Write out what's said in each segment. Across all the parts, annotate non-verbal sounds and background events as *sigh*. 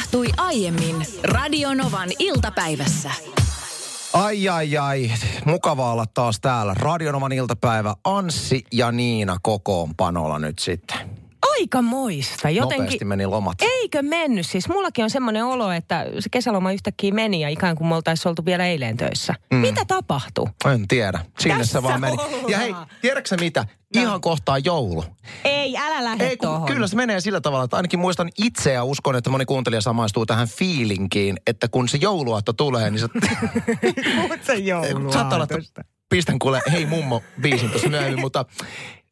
tapahtui aiemmin Radionovan iltapäivässä. Ai ai ai, mukava olla taas täällä. Radionoman iltapäivä Anssi ja Niina kokoonpanolla nyt sitten. Aika moista. Jotenkin, Nopeasti meni lomat. Eikö mennyt? Siis mullakin on semmoinen olo, että se kesäloma yhtäkkiä meni ja ikään kuin me oltaisiin oltu vielä eilen töissä. Mm. Mitä tapahtui? En tiedä. Sinne Tässä se vaan meni. ollaan. Ja hei, tiedätkö mitä? Ihan kohtaa joulu. Ei, älä lähde Ei, kun, tohon. kyllä se menee sillä tavalla, että ainakin muistan itse ja uskon, että moni kuuntelija samaistuu tähän fiilinkiin, että kun se jouluaatto tulee, niin sä, Puhut sen saattaa olla, että pistän kuule hei mummo biisin tuossa myöhemmin, mutta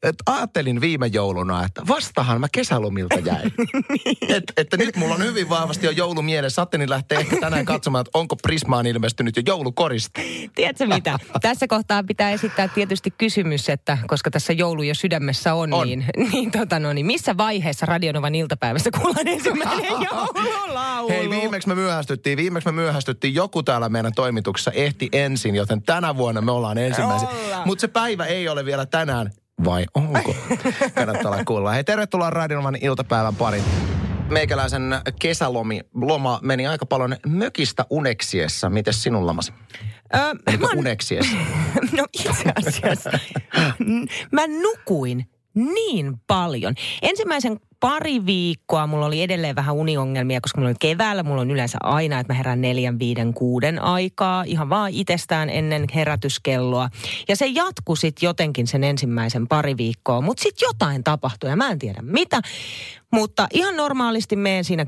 et ajattelin viime jouluna, että vastahan mä kesälomilta jäin. *laughs* et, että nyt mulla on hyvin vahvasti jo joulu mielessä. Ajattelin lähteä ehkä tänään katsomaan, että onko Prismaan ilmestynyt jo joulukoriste. Tiedätkö mitä? *laughs* tässä kohtaa pitää esittää tietysti kysymys, että koska tässä joulu jo sydämessä on, On. Niin, *laughs* niin, tota no, niin missä vaiheessa Radionovan iltapäivässä kuullaan ensimmäinen joululaulu? Hei, viimeksi me myöhästyttiin. Viimeksi me myöhästyttiin. Joku täällä meidän toimituksessa ehti ensin, joten tänä vuonna me ollaan ensimmäisiä. Mutta se päivä ei ole vielä tänään. Vai onko? *laughs* Kannattaa olla kuulla. Hei, tervetuloa Radionovan iltapäivän pariin. Meikäläisen kesälomi loma meni aika paljon mökistä uneksiessa. Mites sinun lomasi? Öö, Menikö mä uneksiessa? *laughs* No itse asiassa. *laughs* Mä nukuin niin paljon. Ensimmäisen pari viikkoa mulla oli edelleen vähän uniongelmia, koska mulla oli keväällä, mulla on yleensä aina, että mä herään neljän, viiden, kuuden aikaa, ihan vaan itsestään ennen herätyskelloa. Ja se jatkui sitten jotenkin sen ensimmäisen pari viikkoa, mutta sitten jotain tapahtui ja mä en tiedä mitä. Mutta ihan normaalisti menen siinä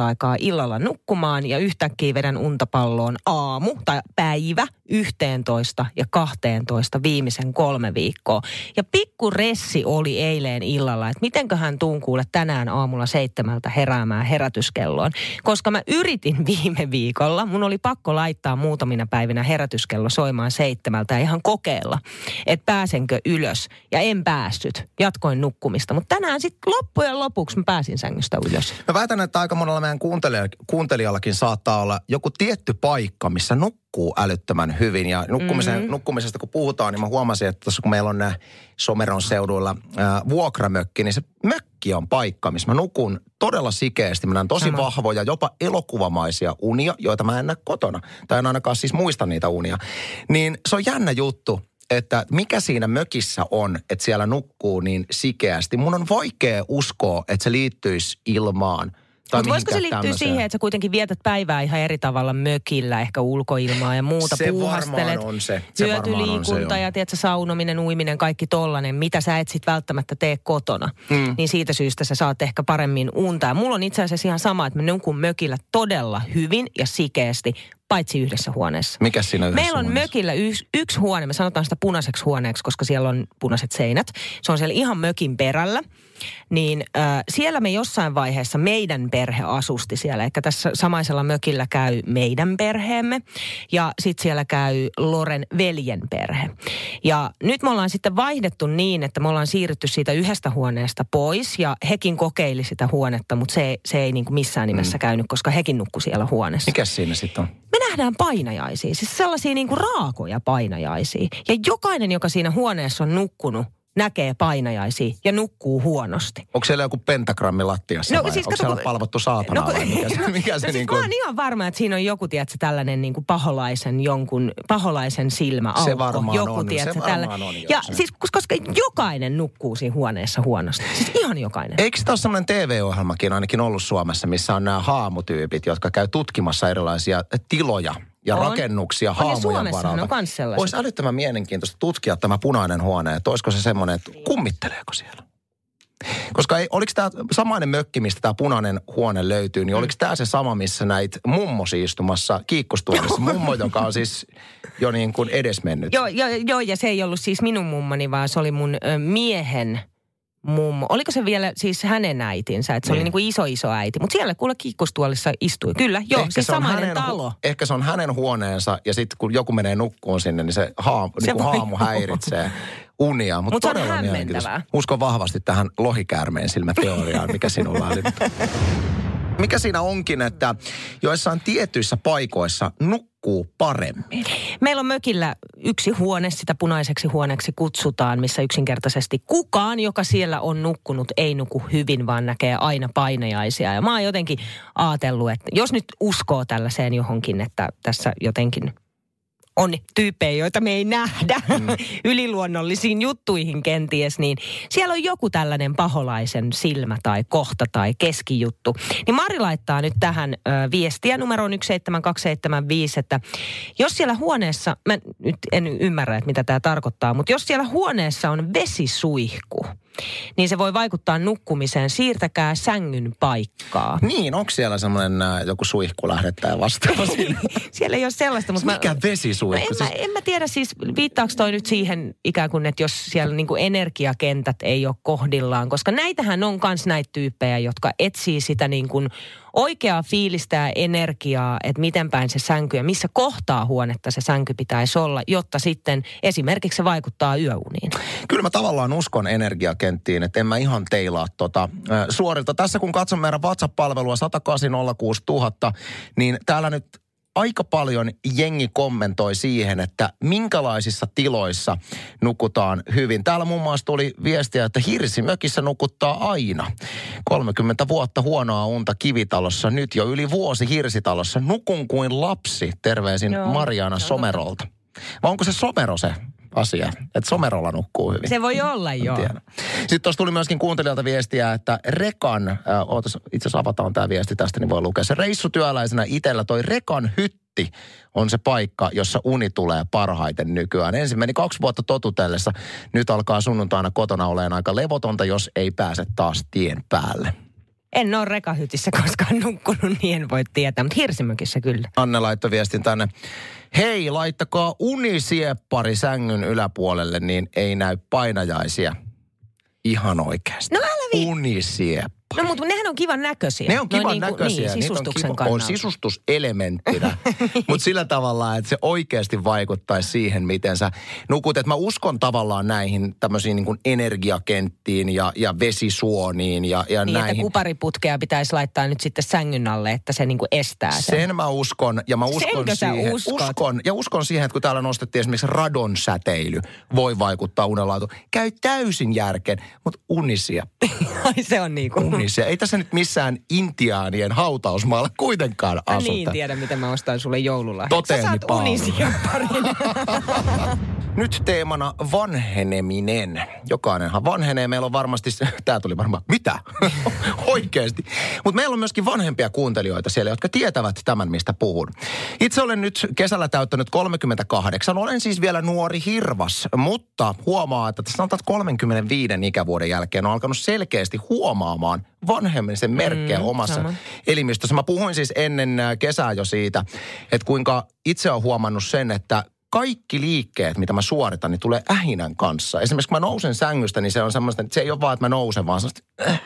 10-11 aikaa illalla nukkumaan ja yhtäkkiä vedän untapalloon aamu tai päivä 11 ja 12 viimeisen kolme viikkoa. Ja pikku ressi oli eilen illalla, että mitenköhän tuun kuule tänään aamulla seitsemältä heräämään herätyskelloon. Koska mä yritin *laughs* viime viikolla, mun oli pakko laittaa muutamina päivinä herätyskello soimaan seitsemältä ja ihan kokeilla, että pääsenkö ylös. Ja en päässyt, jatkoin nukkumista. Mutta tänään sitten loppujen lopuksi mä pääsin sängystä ylös. Mä väitän, että aika monella meidän kuuntelija, kuuntelijallakin saattaa olla joku tietty paikka, missä nukkuu älyttömän hyvin. Ja nukkumisen, Mhm. mm-hmm. nukkumisesta kun puhutaan, niin mä huomasin, että tuossa kun meillä on nämä Someron seuduilla ää, vuokramökki, niin se mökki on paikka, missä mä nukun todella sikeästi. Mä tosi Sama. vahvoja, jopa elokuvamaisia unia, joita mä en näe kotona. Tai en ainakaan siis muista niitä unia. Niin se on jännä juttu, että mikä siinä mökissä on, että siellä nukkuu niin sikeästi. Mun on vaikea uskoa, että se liittyisi ilmaan. Tai Mutta voisiko se liittyä tämmöiseen. siihen, että sä kuitenkin vietät päivää ihan eri tavalla mökillä, ehkä ulkoilmaa ja muuta, Se puuhastelet, varmaan on se. Se se, hyötyliikunta joo. ja tiedätkö, saunominen, uiminen, kaikki tollanen, mitä sä et sit välttämättä tee kotona. Mm. Niin siitä syystä sä saat ehkä paremmin unta. Ja mulla on itse asiassa ihan sama, että mä nukun mökillä todella hyvin ja sikeästi, paitsi yhdessä huoneessa. Mikä siinä yhdessä Meillä on huoneessa? mökillä yksi, yksi huone, me sanotaan sitä punaiseksi huoneeksi, koska siellä on punaiset seinät. Se on siellä ihan mökin perällä. Niin äh, siellä me jossain vaiheessa meidän perhe asusti siellä. Eli tässä samaisella mökillä käy meidän perheemme ja sitten siellä käy Loren veljen perhe. Ja nyt me ollaan sitten vaihdettu niin, että me ollaan siirrytty siitä yhdestä huoneesta pois ja hekin kokeili sitä huonetta, mutta se, se ei niin kuin missään nimessä mm. käynyt, koska hekin nukkui siellä huoneessa Mikä siinä sitten on? me nähdään painajaisia, siis sellaisia niin kuin raakoja painajaisia. Ja jokainen, joka siinä huoneessa on nukkunut, näkee painajaisia ja nukkuu huonosti. Onko siellä joku pentagrammi lattiassa No vai siis onko siellä kun- palvottu saatana kun- vai mikä se, *laughs* mikä se no, niin siis kuin... mä oon ihan varma, että siinä on joku, tiedätkö, tällainen niin kuin paholaisen jonkun, paholaisen silmä Se varmaan joku, on, tiedätkö, se tällä- varmaan on, joo, Ja se. siis, koska jokainen nukkuu siinä huoneessa huonosti. Siis ihan jokainen. Eikö sitä ole sellainen TV-ohjelmakin ainakin ollut Suomessa, missä on nämä haamutyypit, jotka käy tutkimassa erilaisia tiloja ja On. rakennuksia On, ja haamujen Suomessahan varalta. on kans. Olisi älyttömän mielenkiintoista tutkia tämä punainen huone, että olisiko se semmoinen, että kummitteleeko siellä? Koska ei, oliko tämä samainen mökki, mistä tämä punainen huone löytyy, niin oliko tämä se sama, missä näit mummosi istumassa kiikkustuolissa? Mummo, joka on siis jo niin kuin edesmennyt. Joo, joo, joo, ja se ei ollut siis minun mummoni, vaan se oli mun ö, miehen mummo. Oliko se vielä siis hänen äitinsä, että se niin. oli Niin. kuin iso iso äiti. Mutta siellä kuule kiikkustuolissa istui. Kyllä, joo, Ehkä siis se on samainen hänen, talo. Ehkä se on hänen huoneensa ja sitten kun joku menee nukkuun sinne, niin se, haam, Se niin kuin haamu häiritsee unia. Mutta Mut se on todella hämmentävää. Uskon vahvasti tähän lohikäärmeen silmäteoriaan, mikä sinulla oli. *laughs* Mikä siinä onkin, että joissain tietyissä paikoissa nukkuu nukkuu paremmin? Meillä on mökillä yksi huone, sitä punaiseksi huoneeksi kutsutaan, missä yksinkertaisesti kukaan, joka siellä on nukkunut, ei nuku hyvin, vaan näkee aina painajaisia. Ja mä oon jotenkin ajatellut, että jos nyt uskoo tällaiseen johonkin, että tässä jotenkin on tyyppejä, joita me ei nähdä mm. *laughs* yliluonnollisiin juttuihin kenties, niin siellä on joku tällainen paholaisen silmä tai kohta tai keskijuttu. Niin Mari laittaa nyt tähän ö, viestiä numeroon 17275, että jos siellä huoneessa, mä nyt en ymmärrä, että mitä tämä tarkoittaa, mutta jos siellä huoneessa on vesisuihku, niin se voi vaikuttaa nukkumiseen. Siirtäkää sängyn paikkaa. Niin, onko siellä semmoinen äh, joku suihku lähdettää vastaava siellä ei ole sellaista. Mutta Mikä mä, vesisuihku? No en, mä, en mä tiedä siis, viittaako toi nyt siihen ikään kuin, että jos siellä niinku energiakentät ei ole kohdillaan. Koska näitähän on myös näitä tyyppejä, jotka etsii sitä niin kuin oikeaa fiilistä ja energiaa, että miten päin se sänky ja missä kohtaa huonetta se sänky pitäisi olla, jotta sitten esimerkiksi se vaikuttaa yöuniin. Kyllä mä tavallaan uskon energiakenttiin, että en mä ihan teilaa tota suorilta. Tässä kun katson meidän WhatsApp-palvelua 1806000, niin täällä nyt aika paljon jengi kommentoi siihen, että minkälaisissa tiloissa nukutaan hyvin. Täällä muun muassa tuli viestiä, että hirsimökissä nukuttaa aina. 30 vuotta huonoa unta kivitalossa, nyt jo yli vuosi hirsitalossa. Nukun kuin lapsi, terveisin Joo, Mariana Somerolta. Vai onko se Somero se asia, että somerolla nukkuu hyvin. Se voi olla, en joo. Tiedä. Sitten tuossa tuli myöskin kuuntelijalta viestiä, että Rekan, äh, ootas, itse asiassa avataan tämä viesti tästä, niin voi lukea. Se reissutyöläisenä itsellä toi Rekan hytti on se paikka, jossa uni tulee parhaiten nykyään. Ensin meni kaksi vuotta totutellessa. Nyt alkaa sunnuntaina kotona olemaan aika levotonta, jos ei pääse taas tien päälle. En ole rekahytissä koskaan nukkunut, niin en voi tietää, mutta hirsimökissä kyllä. Anne laittoi viestin tänne. Hei, laittakaa unisieppari sängyn yläpuolelle, niin ei näy painajaisia. Ihan oikeasti. No älä vi- Unisieppari. No mutta nehän on kivan näköisiä. Ne on kivan no, niin näköisiä. Niin, sisustuksen on, kiva, on sisustuselementtinä. *laughs* mutta sillä tavalla, että se oikeasti vaikuttaisi siihen, miten sä nukut. Et mä uskon tavallaan näihin tämmöisiin niin energiakenttiin ja, ja vesisuoniin ja, ja niin, näihin. että kupariputkea pitäisi laittaa nyt sitten sängyn alle, että se niin kuin estää sen. Sen mä uskon ja mä uskon Senkö siihen. Uskon, ja uskon siihen, että kun täällä nostettiin esimerkiksi radon säteily, voi vaikuttaa unenlaatu. Käy täysin järkeen, mutta unisia. *laughs* Ai se on niin kuin unisia. Ei tässä nyt missään intiaanien hautausmaalla kuitenkaan asuta. niin, tiedä miten mä ostan sulle joululla. Toteeni Sä saat unisia *laughs* Nyt teemana vanheneminen. Jokainenhan vanhenee. Meillä on varmasti, tämä tuli varmaan, mitä? *laughs* Oikeasti. Mutta meillä on myöskin vanhempia kuuntelijoita siellä, jotka tietävät tämän, mistä puhun. Itse olen nyt kesällä täyttänyt 38. Olen siis vielä nuori hirvas, mutta huomaa, että sanotaan 35 ikävuoden jälkeen on alkanut selkeästi huomaamaan vanhemmisen merkkejä mm, omassa sama. elimistössä. Mä puhuin siis ennen äh, kesää jo siitä, että kuinka itse olen huomannut sen, että kaikki liikkeet, mitä mä suoritan, niin tulee ähinän kanssa. Esimerkiksi kun mä nousen sängystä, niin se on semmoista, että se ei ole vaan, että mä nousen, vaan semmoista... Äh,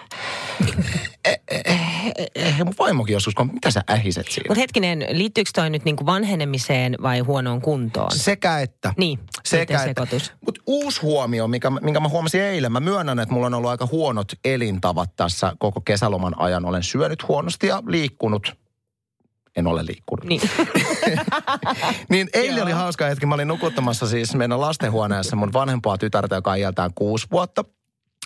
mun vaimokin joskus, kun mitä sä ähiset siinä? Mutta hetkinen, liittyykö toi nyt niinku vanhenemiseen vai huonoon kuntoon? Sekä että. Niin, sekä että. Mutta uusi huomio, mikä, minkä mä huomasin eilen, mä myönnän, että mulla on ollut aika huonot elintavat tässä koko kesäloman ajan. Olen syönyt huonosti ja liikkunut en ole liikkunut. Niin, *laughs* niin eilen oli hauska hetki. Mä olin nukuttamassa siis meidän lastenhuoneessa mun vanhempaa tytärtä, joka on iältään kuusi vuotta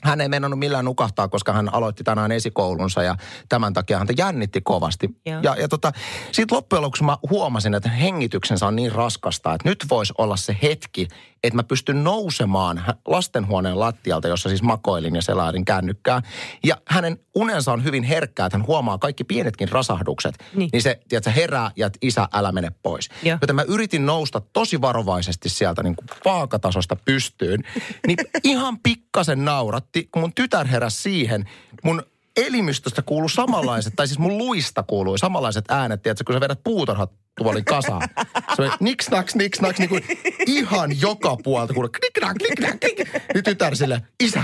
hän ei mennyt millään nukahtaa, koska hän aloitti tänään esikoulunsa ja tämän takia häntä jännitti kovasti. Joo. Ja, ja tota, sitten loppujen lopuksi mä huomasin, että hengityksensä on niin raskasta, että nyt voisi olla se hetki, että mä pystyn nousemaan lastenhuoneen lattialta, jossa siis makoilin ja selailin kännykkää. Ja hänen unensa on hyvin herkkää, että hän huomaa kaikki pienetkin rasahdukset. Niin, niin se, tiedätkö, herää ja että isä, älä mene pois. Joo. Joten mä yritin nousta tosi varovaisesti sieltä niin kuin vaakatasosta pystyyn. Niin ihan pikkasen nauratti, kun mun tytär heräsi siihen. Mun elimistöstä kuuluu samanlaiset, tai siis mun luista kuului samanlaiset äänet, tiedätkö, kun sä vedät puutarhat tuoli kasaan. Se oli niks naks, niks naks, niin kuin ihan joka puolta, kun klik klik klik klik. Nyt tytär sille, isä,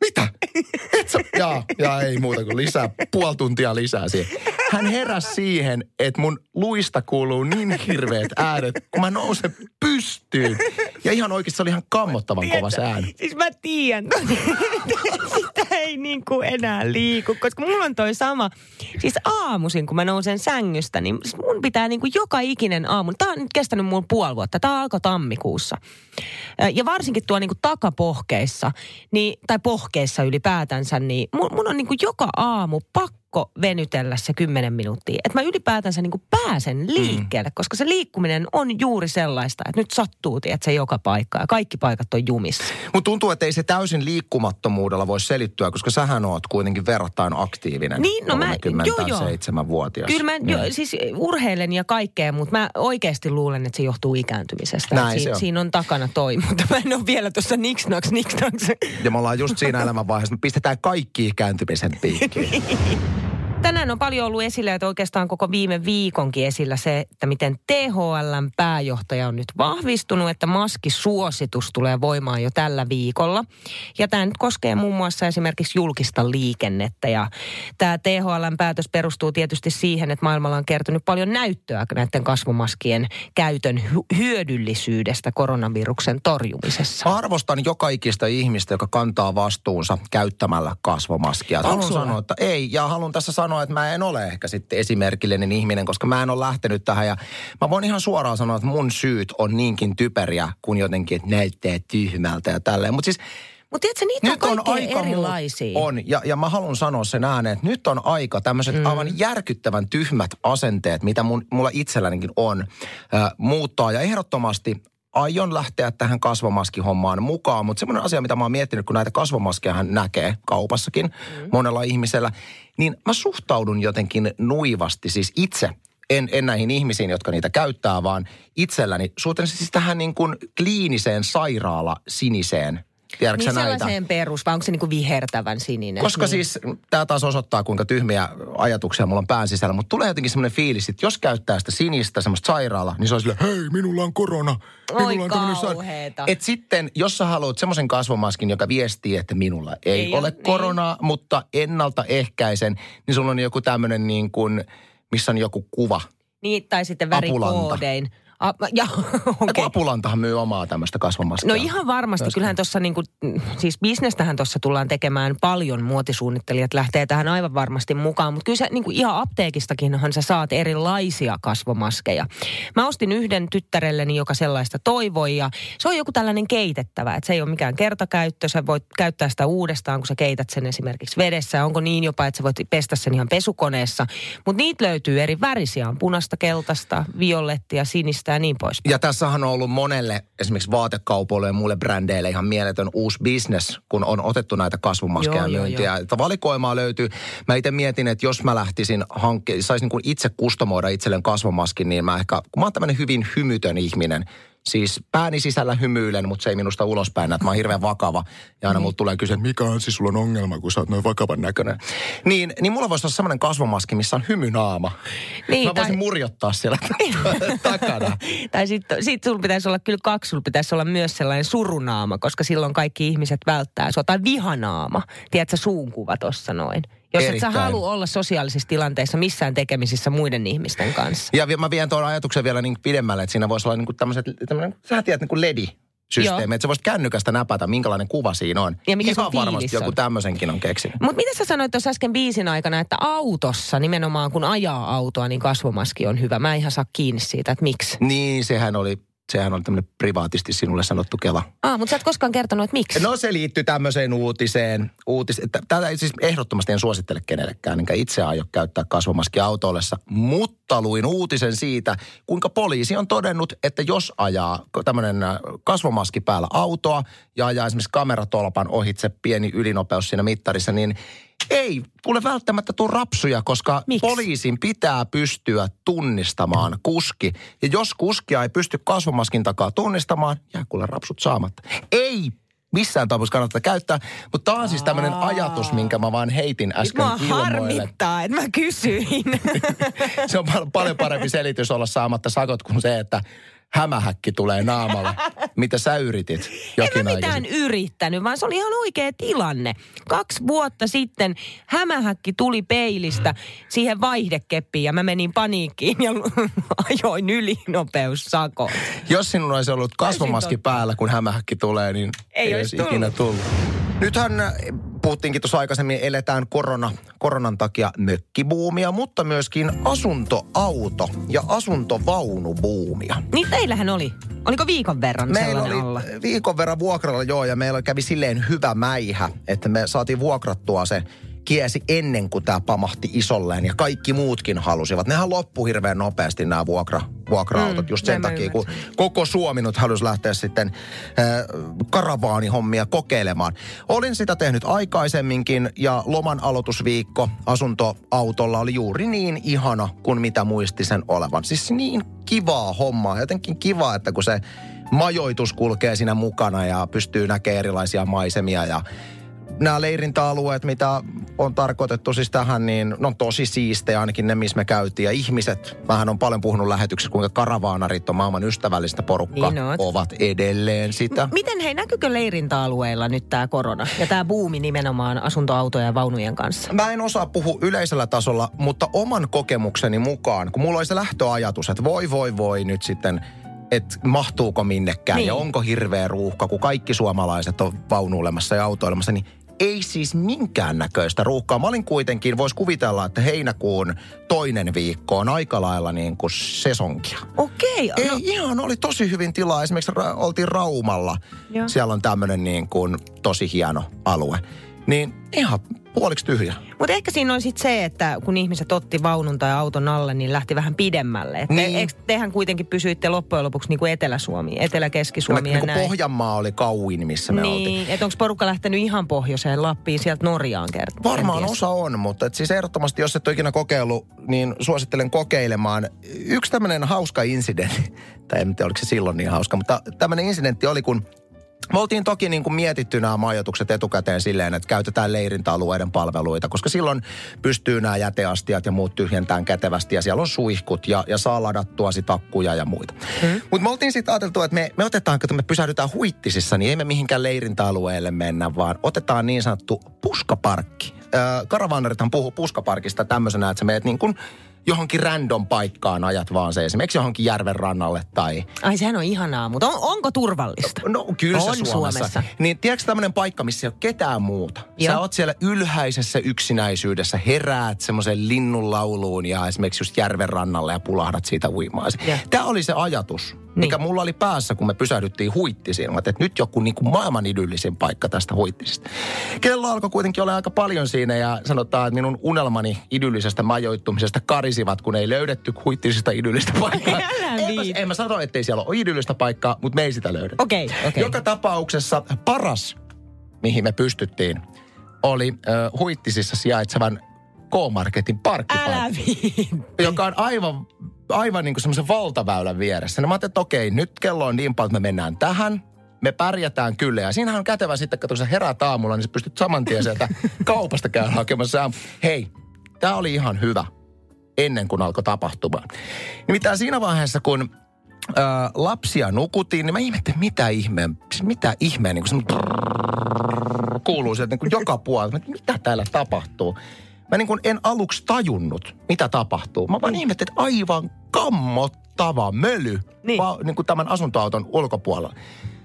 mitä? Et sä, *laughs* jaa, jaa, ei muuta kuin lisää, puoli tuntia lisää siihen. Hän heräsi siihen, että mun luista kuuluu niin hirveät äänet, kun mä nousen pystyyn. Ja ihan oikeasti se oli ihan kammottavan kova se ääni. Siis mä tiedän, *laughs* niin kuin enää liiku, koska mulla on toi sama. Siis aamuisin, kun mä nousen sängystä, niin siis mun pitää niin kuin joka ikinen aamu. Tää on nyt kestänyt mulla puoli vuotta. Tää alkoi tammikuussa. Ja varsinkin tuo niin kuin takapohkeissa, niin, tai pohkeissa ylipäätänsä, niin mun, mun on niin kuin joka aamu pakko pakko venytellä se 10 minuuttia. Että mä ylipäätänsä niin kuin pääsen liikkeelle, mm. koska se liikkuminen on juuri sellaista, että nyt sattuu, että se joka paikka ja kaikki paikat on jumissa. Mutta tuntuu, että ei se täysin liikkumattomuudella voi selittyä, koska sähän oot kuitenkin verrattain aktiivinen. Niin, no mä, joo, joo. vuotias Kyllä mä jo, niin. siis urheilen ja kaikkea, mutta mä oikeasti luulen, että se johtuu ikääntymisestä. Näin si- on. Siinä on takana toi, *laughs* mutta mä en ole vielä tuossa niksnaks, niksnaks. Ja me ollaan just siinä *laughs* elämänvaiheessa, me pistetään kaikki ikääntymisen piikkiin. Tänään on paljon ollut esillä, että oikeastaan koko viime viikonkin esillä se, että miten THLn pääjohtaja on nyt vahvistunut, että maskisuositus tulee voimaan jo tällä viikolla. Ja tämä nyt koskee muun muassa esimerkiksi julkista liikennettä. Ja tämä THLn päätös perustuu tietysti siihen, että maailmalla on kertynyt paljon näyttöä näiden kasvomaskien käytön hyödyllisyydestä koronaviruksen torjumisessa. Arvostan joka ikistä ihmistä, joka kantaa vastuunsa käyttämällä kasvomaskia. Haluan sanoa, että ei. Ja haluan tässä sanoa, sanoa, että mä en ole ehkä sitten esimerkillinen ihminen, koska mä en ole lähtenyt tähän. Ja mä voin ihan suoraan sanoa, että mun syyt on niinkin typeriä kuin jotenkin, että näyttää tyhmältä ja tälleen. Mutta siis mutta tiedätkö, niitä nyt on, on aika erilaisia. On, ja, ja mä haluan sanoa sen ääneen, että nyt on aika tämmöiset mm. aivan järkyttävän tyhmät asenteet, mitä mun, mulla itsellänikin on, äh, muuttaa. Ja ehdottomasti aion lähteä tähän kasvomaskihommaan mukaan, mutta semmoinen asia, mitä mä oon miettinyt, kun näitä kasvomaskeja hän näkee kaupassakin mm. monella ihmisellä, niin mä suhtaudun jotenkin nuivasti, siis itse en, en näihin ihmisiin, jotka niitä käyttää, vaan itselläni suhteen siis tähän niin kuin kliiniseen sairaala siniseen Tiedätkö niin näitä? sellaiseen perus, vai onko se niin kuin vihertävän sininen? Koska niin. siis tämä taas osoittaa, kuinka tyhmiä ajatuksia mulla on pään sisällä. Mutta tulee jotenkin semmoinen fiilis, että jos käyttää sitä sinistä, semmoista sairaala, niin se on silleen, hei, minulla on korona. Minulla Oi on Et sitten, jos sä haluat semmoisen kasvomaskin, joka viestii, että minulla ei, ei ole, ole niin. koronaa, mutta ennaltaehkäisen, niin sulla on joku tämmöinen niin kuin, missä on joku kuva. Niin, tai sitten värikoodein. Apulanta. A, ja, *laughs* okay. Apulantahan myy omaa tämmöistä kasvomaskia. No ihan varmasti. Myöskin. Kyllähän tuossa niinku, siis bisnestähän tuossa tullaan tekemään paljon. Muotisuunnittelijat lähtee tähän aivan varmasti mukaan. Mutta kyllä se niinku ihan apteekistakinhan sä saat erilaisia kasvomaskeja. Mä ostin yhden tyttärelleni, joka sellaista toivoi. Ja se on joku tällainen keitettävä. Että se ei ole mikään kertakäyttö. Sä voit käyttää sitä uudestaan, kun sä keität sen esimerkiksi vedessä. Onko niin jopa, että sä voit pestä sen ihan pesukoneessa. Mutta niitä löytyy eri värisiä. On punasta, keltaista, violettia, sinistä ja niin pois. Ja tässähän on ollut monelle esimerkiksi vaatekaupoille ja muille brändeille ihan mieletön uusi business, kun on otettu näitä kasvumaskeja myyntiä. Että valikoimaa löytyy. Mä itse mietin, että jos mä lähtisin hankkeen, saisin niin itse kustomoida itselleen kasvomaskin, niin mä ehkä, kun mä oon tämmöinen hyvin hymytön ihminen, Siis pääni sisällä hymyilen, mutta se ei minusta ulospäin että mä oon hirveän vakava. Ja aina mm. mulla tulee kysyä, että mikä on siis sulla on ongelma, kun sä oot noin vakavan näköinen. Niin, niin mulla voisi olla semmoinen kasvomaski, missä on hymynaama. Niin, mä voisin tai... murjottaa siellä *laughs* takana. tai sitten sit sulla pitäisi olla kyllä kaksi, sulla pitäisi olla myös sellainen surunaama, koska silloin kaikki ihmiset välttää sua. Tai vihanaama. Tiedätkö, suunkuva tossa noin. Jos Erittäin. et sä halua olla sosiaalisissa tilanteissa missään tekemisissä muiden ihmisten kanssa. Ja mä vien tuon ajatuksen vielä niin pidemmälle, että siinä voisi olla niin kuin tämmöiset, tämmöinen, sä tiedät niin kuin ledi, systeemi, että sä voisit kännykästä näpätä, minkälainen kuva siinä on. Ja mikä Ihan varmasti on. joku tämmöisenkin on keksinyt. Mutta mitä sä sanoit tuossa äsken biisin aikana, että autossa nimenomaan kun ajaa autoa, niin kasvomaski on hyvä. Mä en ihan saa kiinni siitä, että miksi. Niin, sehän oli sehän on tämmöinen privaatisti sinulle sanottu kela. Ah, mutta sä et koskaan kertonut, että miksi? No se liittyy tämmöiseen uutiseen. Uutis, tätä ei siis ehdottomasti en suosittele kenellekään, enkä itse aio käyttää kasvomaski autollessa. Mutta luin uutisen siitä, kuinka poliisi on todennut, että jos ajaa tämmöinen äh, kasvomaski päällä autoa ja ajaa esimerkiksi kameratolpan ohitse pieni ylinopeus siinä mittarissa, niin ei kuule välttämättä tule rapsuja, koska Miks? poliisin pitää pystyä tunnistamaan kuski. Ja jos kuskia ei pysty kasvomaskin takaa tunnistamaan, jää kuule rapsut saamatta. Ei missään tapauksessa kannattaa käyttää. Mutta tämä on siis tämmöinen ajatus, minkä mä vaan heitin äsken Mua ilmoille. harmittaa, että mä kysyin. *laughs* se on paljon parempi selitys olla saamatta sakot kuin se, että hämähäkki tulee naamalle. Mitä sä yritit jokin en mä mitään sitten? yrittänyt, vaan se oli ihan oikea tilanne. Kaksi vuotta sitten hämähäkki tuli peilistä siihen vaihdekeppiin ja mä menin paniikkiin ja *laughs* ajoin ylinopeussakon. Jos sinulla olisi ollut kasvomaski päällä, kun hämähäkki tulee, niin Ei ei, olisi olisi ikinä tullut. Nythän puhuttiinkin tuossa aikaisemmin, eletään korona, koronan takia mökkibuumia, mutta myöskin asuntoauto- ja asuntovaunubuumia. Niin teillähän oli. Oliko viikon verran Meillä oli alla? viikon verran vuokralla joo, ja meillä kävi silleen hyvä mäihä, että me saatiin vuokrattua se kiesi ennen kuin tämä pamahti isolleen ja kaikki muutkin halusivat. Nehän loppu hirveän nopeasti nämä vuokra, vuokra-autot Mm, just sen takia, kun koko Suomi nyt halusi lähteä sitten äh, karavaanihommia kokeilemaan. Olin sitä tehnyt aikaisemminkin ja loman aloitusviikko asuntoautolla oli juuri niin ihana kuin mitä muisti sen olevan. Siis niin kivaa hommaa. Jotenkin kivaa, että kun se majoitus kulkee siinä mukana ja pystyy näkemään erilaisia maisemia ja nämä leirintäalueet, mitä on tarkoitettu siis tähän, niin ne on tosi siistejä, ainakin ne, missä me käytiin. Ja ihmiset, mähän on paljon puhunut lähetyksessä, kuinka karavaanarit on maailman ystävällistä porukkaa, Niin oot. ovat edelleen sitä. Miten hei, näkyykö leirintäalueilla nyt tämä korona ja tämä buumi nimenomaan asuntoautojen ja vaunujen kanssa? Mä en osaa puhua yleisellä tasolla, mutta oman kokemukseni mukaan, kun mulla oli se lähtöajatus, että voi voi voi nyt sitten, että mahtuuko minnekään Niin. ja onko hirveä ruuhka, kun kaikki suomalaiset on vaunuilemassa ja autoilemassa, niin ei siis minkään näköistä ruuhkaa. Mä olin kuitenkin, vois kuvitella, että heinäkuun toinen viikko on aika lailla niin kuin sesonkia. Okei, Ei, no, ihan oli tosi hyvin tilaa. Esimerkiksi ra- oltiin Raumalla. Joo. Siellä on tämmöinen niin kuin tosi hieno alue. Niin ihan puoliksi tyhjä. mutta ehkä siinä on sitten se, että kun ihmiset otti vaunun tai auton alle, niin lähti vähän pidemmälle. Et Niin. eikö tehän kuitenkin pysyitte loppujen lopuksi niin kuin Etelä-Suomi, Etelä-Keski-Suomi niin ja kuin näin. Pohjanmaa oli kauin, missä me oltiin. Niin, että onko porukka lähtenyt ihan pohjoiseen Lappiin sieltä Norjaan kertaa? Varmaan osa on, mutta et siis ehdottomasti, jos et ole ikinä kokeillut, niin suosittelen kokeilemaan. Yksi tämmöinen hauska incidentti, tai en tiedä oliko se silloin niin hauska, mutta tämmöinen incidentti oli, kun me oltiin toki niin kuin mietitty nämä majoitukset etukäteen silleen, että käytetään leirintäalueiden palveluita, koska silloin pystyy nämä jäteastiat ja muut tyhjentämään kätevästi ja siellä on suihkut ja, ja saa ladattua sit akkuja ja muita. Hmm. Mutta me oltiin sitten ajateltu, että me, me otetaan, kun me pysähdytään huittisissa, niin ei me mihinkään leirintäalueelle mennä, vaan otetaan niin sanottu puskaparkki. Öö, Karavaanerithan puhuu puskaparkista tämmöisenä, että sä meet niin kuin johonkin random paikkaan ajat vaan se esimerkiksi johonkin järven rannalle tai Ai sehän on ihanaa, mutta on, onko turvallista? No kyllä se On Suomessa. Suomessa. Niin tiedätkö tämmöinen paikka, missä ei ole ketään muuta? Joo. Sä oot siellä ylhäisessä yksinäisyydessä, heräät semmoisen linnun lauluun ja esimerkiksi just järven rannalle ja pulahdat siitä uimaan. Tämä oli se ajatus, niin. mikä mulla oli päässä, kun me pysähdyttiin huittisiin. Mä että nyt joku niin kuin maailman idyllisin paikka tästä huittisista. Kello alkoi kuitenkin olla aika paljon siinä ja sanotaan, että minun unelmani idyllisestä majoittumisesta karisivat, kun ei löydetty huittisista idyllistä *laughs* paikkaa. En, mä, en mä sano, ettei siellä ole idyllistä paikkaa, mutta me ei sitä löydetty. Okei, okei. Joka tapauksessa paras, mihin me pystyttiin, oli äh, Huittisissa sijaitsevan K-Marketin parkkipaikka, joka on aivan, aivan niin kuin semmoisen valtaväylän vieressä. No mä ajattelin, että okei, nyt kello on niin paljon, että me mennään tähän. Me pärjätään kyllä. Ja siinähän on kätevä sitten, kun sä heräät aamulla, niin sä pystyt saman tien sieltä *laughs* kaupasta käydä hakemassa. Hei, tämä oli ihan hyvä ennen kuin alkoi tapahtumaan. Nimittäin siinä vaiheessa, kun ö, lapsia nukutiin, niin mä ihmettelin, mitä ihmeen, siis mitä ihmeen, niin kuin brrrr kuuluu sieltä niin kuin joka puolelta. Mä, Mitä täällä tapahtuu? Mä niin kuin en aluksi tajunnut, mitä tapahtuu. Mä vaan ihmettelin, että aivan kammottava möly Niin. va, niin kuin tämän asuntoauton ulkopuolella.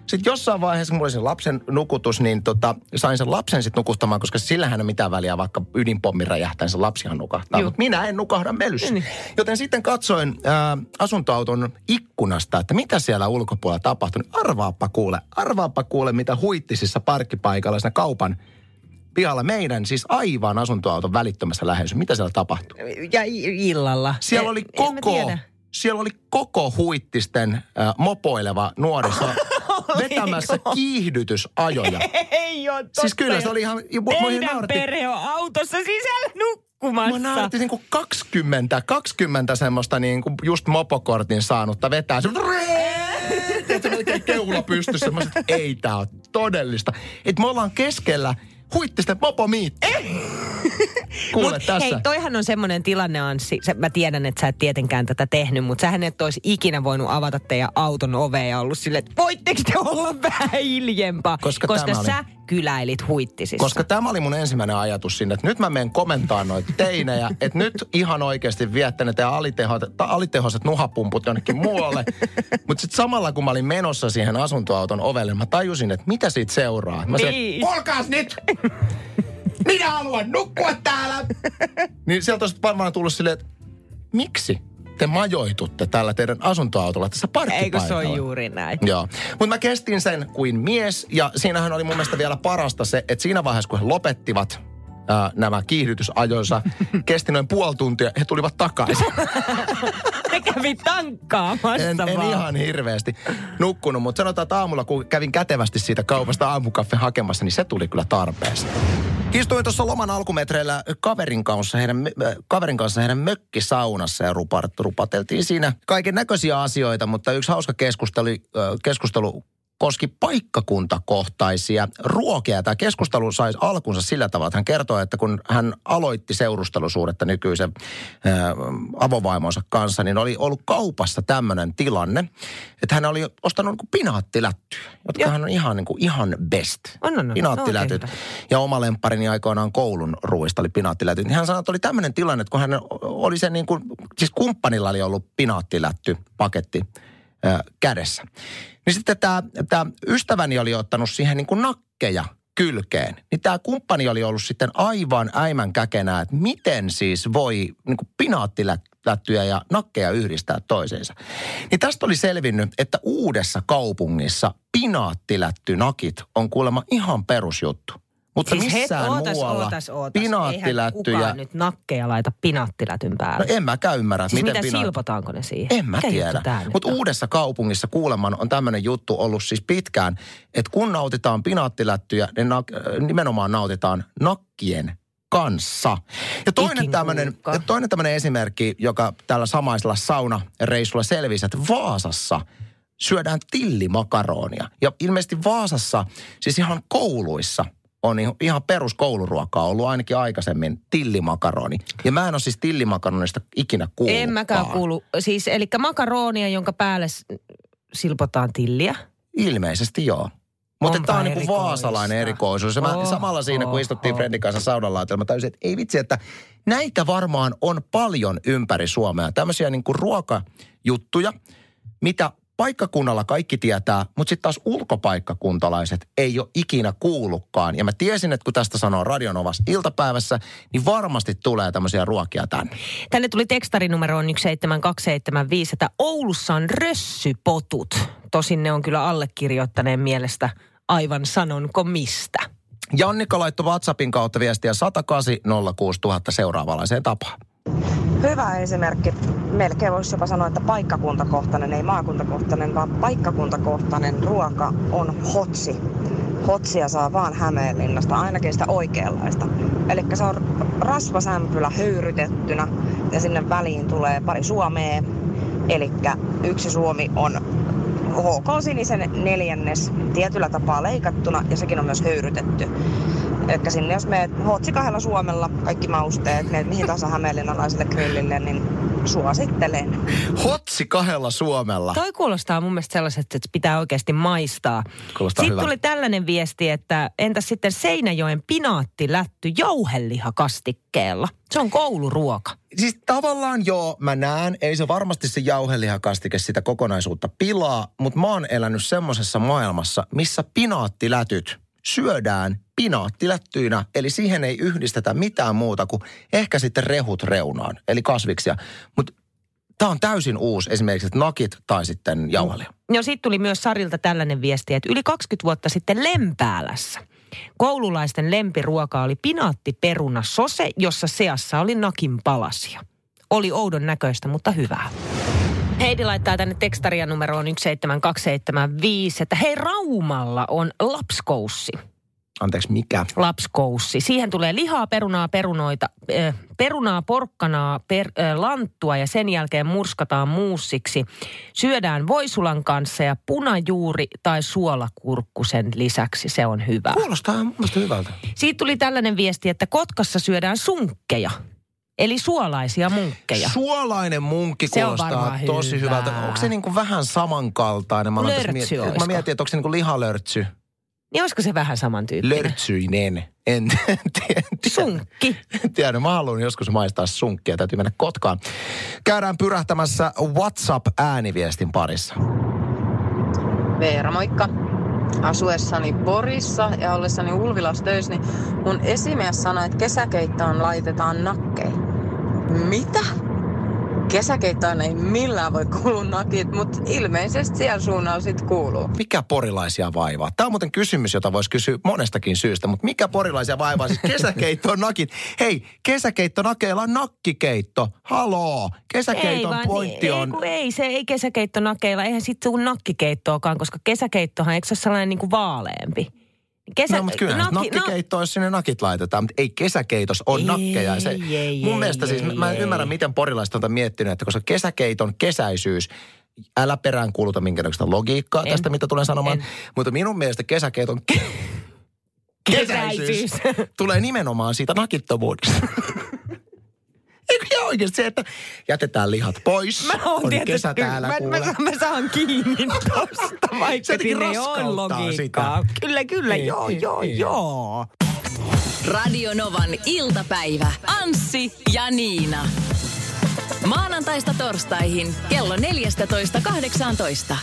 Sitten jossain vaiheessa, kun mulla oli se lapsen nukutus, niin tota, sain sen lapsen sitten nukuttamaan, koska sillähän ei ole mitään väliä, vaikka ydinpommi räjähtää, niin se lapsihan nukahtaa. Mutta minä en nukahda mölyssä. Niin. Joten sitten katsoin ää, asuntoauton ikkunasta, että mitä siellä ulkopuolella tapahtui. Niin Arvaappa kuule, arvaappa kuule, mitä huittisissa parkkipaikalla siinä kaupan pihalla meidän, siis aivan asuntoauton välittömässä läheisyydessä. Mitä siellä tapahtui? Ja illalla. Siellä En- oli koko, siellä oli koko huittisten äh, mopoileva nuoriso *laughs* *laughs* vetämässä kiihdytysajoja. *laughs* Ei ole totta. Siis kyllä se oli ihan... Teidän nauratti- perhe on autossa sisällä nukkumassa. Mua nauratti niin kuin 20, 20 semmoista niin kuin just mopokortin saanutta vetää. Se, Tiedätkö, melkein keula pystyssä. Mä sanoin, että ei tää ole todellista. Että me ollaan keskellä huitti sitten mopo miitti. *laughs* Kuule Mut tässä. Hei, toihan on semmoinen tilanne, Anssi. Sä, mä tiedän, että sä et tietenkään tätä tehnyt, mutta sähän et olisi ikinä voinut avata teidän auton ovea ja ollut silleen, että voitteko te olla vähän hiljempaa? Koska Koska tämä oli- sä kyläilit huittisissa. Koska tämä oli mun ensimmäinen ajatus sinne, että nyt mä menen komentaa noita teinejä, *laughs* että nyt ihan oikeasti viette ne teidän alitehoiset, alitehoiset nuhapumput jonnekin muualle. *laughs* Mutta sitten samalla kun mä olin menossa siihen asuntoauton ovelle, mä tajusin, että mitä siitä seuraa. Mä Niin. kuulkaas nyt! Minä haluan nukkua täällä! *laughs* niin sieltä olisi varmaan tullut silleen, että miksi te majoitutte tällä teidän asuntoautolla tässä parkkipaikalla? Eikö se ole juuri näin? Joo. Mutta mä kestin sen kuin mies ja siinähän oli mun mielestä vielä parasta se, että siinä vaiheessa kun he lopettivat ää, nämä kiihdytysajonsa, *laughs* kesti noin puoli tuntia, he tulivat takaisin. *laughs* Ne kävi tankkaamassa En, en ihan hirveästi nukkunut, mutta sanotaan, että aamulla kun kävin kätevästi siitä kaupasta aamukaffe hakemassa, niin se tuli kyllä tarpeeseen. Istuin tuossa loman alkumetreillä kaverin kanssa heidän, kaverin kanssa heidän mökkisaunassa ja rupat, rupateltiin siinä kaiken näköisiä asioita, mutta yksi hauska keskustelu, keskustelu koski paikkakuntakohtaisia ruokia. Tämä keskustelu saisi alkunsa sillä tavalla, että hän kertoi, että kun hän aloitti seurustelusuudetta nykyisen ää, avovaimonsa kanssa, niin oli ollut kaupassa tämmöinen tilanne, että hän oli ostanut niin pinaattilättyjä, jotka Joo. hän on ihan, niin kuin, ihan best. On, on, on. Pinaattilätyt. Ja oma lempparini aikoinaan koulun ruuista oli pinaattilätyt. Niin hän sanoi, että oli tämmöinen tilanne, että kun hän oli se niin kuin, siis kumppanilla oli ollut pinaattilätty paketti ö, kädessä. Niin sitten tämä, tämä ystäväni oli ottanut siihen niin kuin nakkeja kylkeen. Niin tämä kumppani oli ollut sitten aivan äimän käkenä, että miten siis voi niin kuin pinaattilättyjä ja nakkeja yhdistää toiseensa. Niin tästä oli selvinnyt, että uudessa kaupungissa pinaattilättynakit on kuulemma ihan perusjuttu. Mutta Siis het, missään ootas, muualla ootas, ootas. Eihän pinaattilättyjä... kukaan nyt nakkeja laita pinaattilätyn päälle. No en mäkään ymmärrä, siis miten mitä pinaat- silpotaanko ne siihen? En mä Mikä tiedä. Mutta uudessa kaupungissa kuuleman on tämmöinen juttu ollut siis pitkään, että kun nautitaan pinaattilättyjä, niin nak- äh, nimenomaan nautitaan nakkien kanssa. Ja toinen tämmöinen, kuulkaa. ja toinen tämmöinen esimerkki, joka tällä samaisella saunareissulla selvisi, että Vaasassa syödään tillimakaronia. Ja ilmeisesti Vaasassa, siis ihan kouluissa, on ihan- peruskouluruokaa ollut ainakin aikaisemmin tillimakaroni. Ja mä en ole siis tillimakaronista ikinä kuullutkaan. En mäkään kuulu. Siis, eli makaronia, jonka päälle silpotaan tilliä. Ilmeisesti joo. Mutta tämä on niinku erikoista. vaasalainen erikoisuus. Ja mä Oho. samalla siinä, kun istuttiin Fredin kanssa saudanlaatilla, mä täysin, että ei vitsi, että näitä varmaan on paljon ympäri Suomea. Tämmöisiä niinku ruokajuttuja, mitä paikkakunnalla kaikki tietää, mutta sitten taas ulkopaikkakuntalaiset ei ole ikinä kuullutkaan. Ja mä tiesin, että kun tästä sanoo Radionovas iltapäivässä, niin varmasti tulee tämmöisiä ruokia tänne. Tänne tuli tekstarinumeroon 17275, että Oulussa on rössypotut. Tosin ne on kyllä allekirjoittaneen mielestä aivan sanonko mistä. Jannika laittoi WhatsAppin kautta viestiä 108 06000 seuraavanlaiseen tapaan. Hyvä esimerkki. Melkein voisi jopa sanoa, että paikkakuntakohtainen, ei maakuntakohtainen, vaan paikkakuntakohtainen ruoka on hotsi. Hotsia saa vaan Hämeenlinnasta, ainakin sitä oikeanlaista. Eli se on rasvasämpylä höyrytettynä ja sinne väliin tulee pari suomea. Eli yksi suomi on HK Sinisen neljännes tietyllä tapaa leikattuna ja sekin on myös höyrytetty. Eli sinne jos meet hotsi kahdella Suomella, kaikki mausteet, meet mihin tahansa hämeenlinnalaiselle grillille, niin suosittelen. Hotsi kahdella Suomella. Toi kuulostaa mun mielestä sellaiset, että pitää oikeasti maistaa. Kuulostaa Sitten hyvältä. tuli tällainen viesti, että entäs sitten Seinäjoen pinaattilätty jauhelihakastikkeella? Se on kouluruoka. Siis tavallaan joo, mä näen, ei se varmasti se jauhelihakastike sitä kokonaisuutta pilaa, mutta mä oon elänyt semmosessa maailmassa, missä pinaattilätyt syödään pinaattilättyinä, eli siihen ei yhdistetä mitään muuta kuin ehkä sitten rehut reunaan, eli kasviksia. Mutta tämä on täysin uusi, esimerkiksi että nakit tai sitten jauhelia. No sitten tuli myös Sarilta tällainen viesti, että yli 20 vuotta sitten Lempäälässä koululaisten lempiruoka oli pinaattiperuna sose, jossa seassa oli nakin palasia. Oli oudon näköistä, mutta hyvää. Heidi laittaa tänne tekstaria numeroon 17275, että hei Raumalla on lapskoussi. Anteeksi, mikä? lapskoussi. Siihen tulee lihaa, perunaa, perunoita, äh, perunaa, porkkanaa, per, äh, lanttua ja sen jälkeen murskataan muussiksi. Syödään voisulan kanssa ja punajuuri tai suolakurkku sen lisäksi. Se on hyvä. Kuulostaa mielestä hyvältä. Siitä tuli tällainen viesti, että Kotkassa syödään sunkkeja. Eli suolaisia munkkeja. Suolainen munkki Se on kuulostaa tosi hyvää. hyvältä. Onko se niin kuin vähän samankaltainen? Mä, Lörtsy miet- mä mietin, että onko se niin kuin lihalörtsy. Niin olisiko se vähän samantyyppinen? Lörtsyinen. En *laughs* tiedä. Sunkki. En tiedä, mä haluan joskus maistaa sunkkia. Täytyy mennä Kotkaan. Käydään pyrähtämässä WhatsApp-ääniviestin parissa. Veera, moikka. Asuessani Porissa ja ollessani Ulvilassa töissä, niin mun esimies sanoi, että kesäkeittoon laitetaan nakkeja. Mitä? Kesäkeittoon ei millään voi kuulua nakit, mutta ilmeisesti siellä suunnalla sit kuuluu. Mikä porilaisia vaivaa? Tämä on muuten kysymys, jota voisi kysyä monestakin syystä, mutta mikä porilaisia vaivaa? Siis kesäkeitto on nakit. Hei, kesäkeitto nakeilla on nakkikeitto. Haloo! Kesäkeiton vaan, pointti ei, on... Ei, ei, se ei kesäkeitto nakeilla. Eihän sitten tule nakkikeittoakaan, koska kesäkeittohan, eikö se ole sellainen niin kuin vaaleampi? Kesä, no, mutta kyllä nakki, nakkikeitto, jos sinne nakit laitetaan, mutta ei kesäkeitos on Ei, nakkeja. Ja Se, ei, mun ei, mielestä siis, ei, mä en ei. ymmärrä, miten porilaiset on miettinyt, että koska kesäkeiton kesäisyys, älä perään kuuluta minkäännäköistä logiikkaa En. tästä, mitä tulen sanomaan. En. Mutta minun mielestä kesäkeiton ke- kesäisyys Kesäisyys. tulee nimenomaan siitä nakittomuudesta. *laughs* Eikö ihan oikeasti se, että jätetään lihat pois, Mä oon on tietysti, kesä täällä mä, kuule. mä, mä, saan kiinni tosta, *laughs* vaikka ei ole raskauttaa logiikkaa. sitä. Kyllä, kyllä, Niin, joo, niin, joo, niin. joo. Radio Novan iltapäivä. Anssi ja Niina. Maanantaista torstaihin kello 14.18.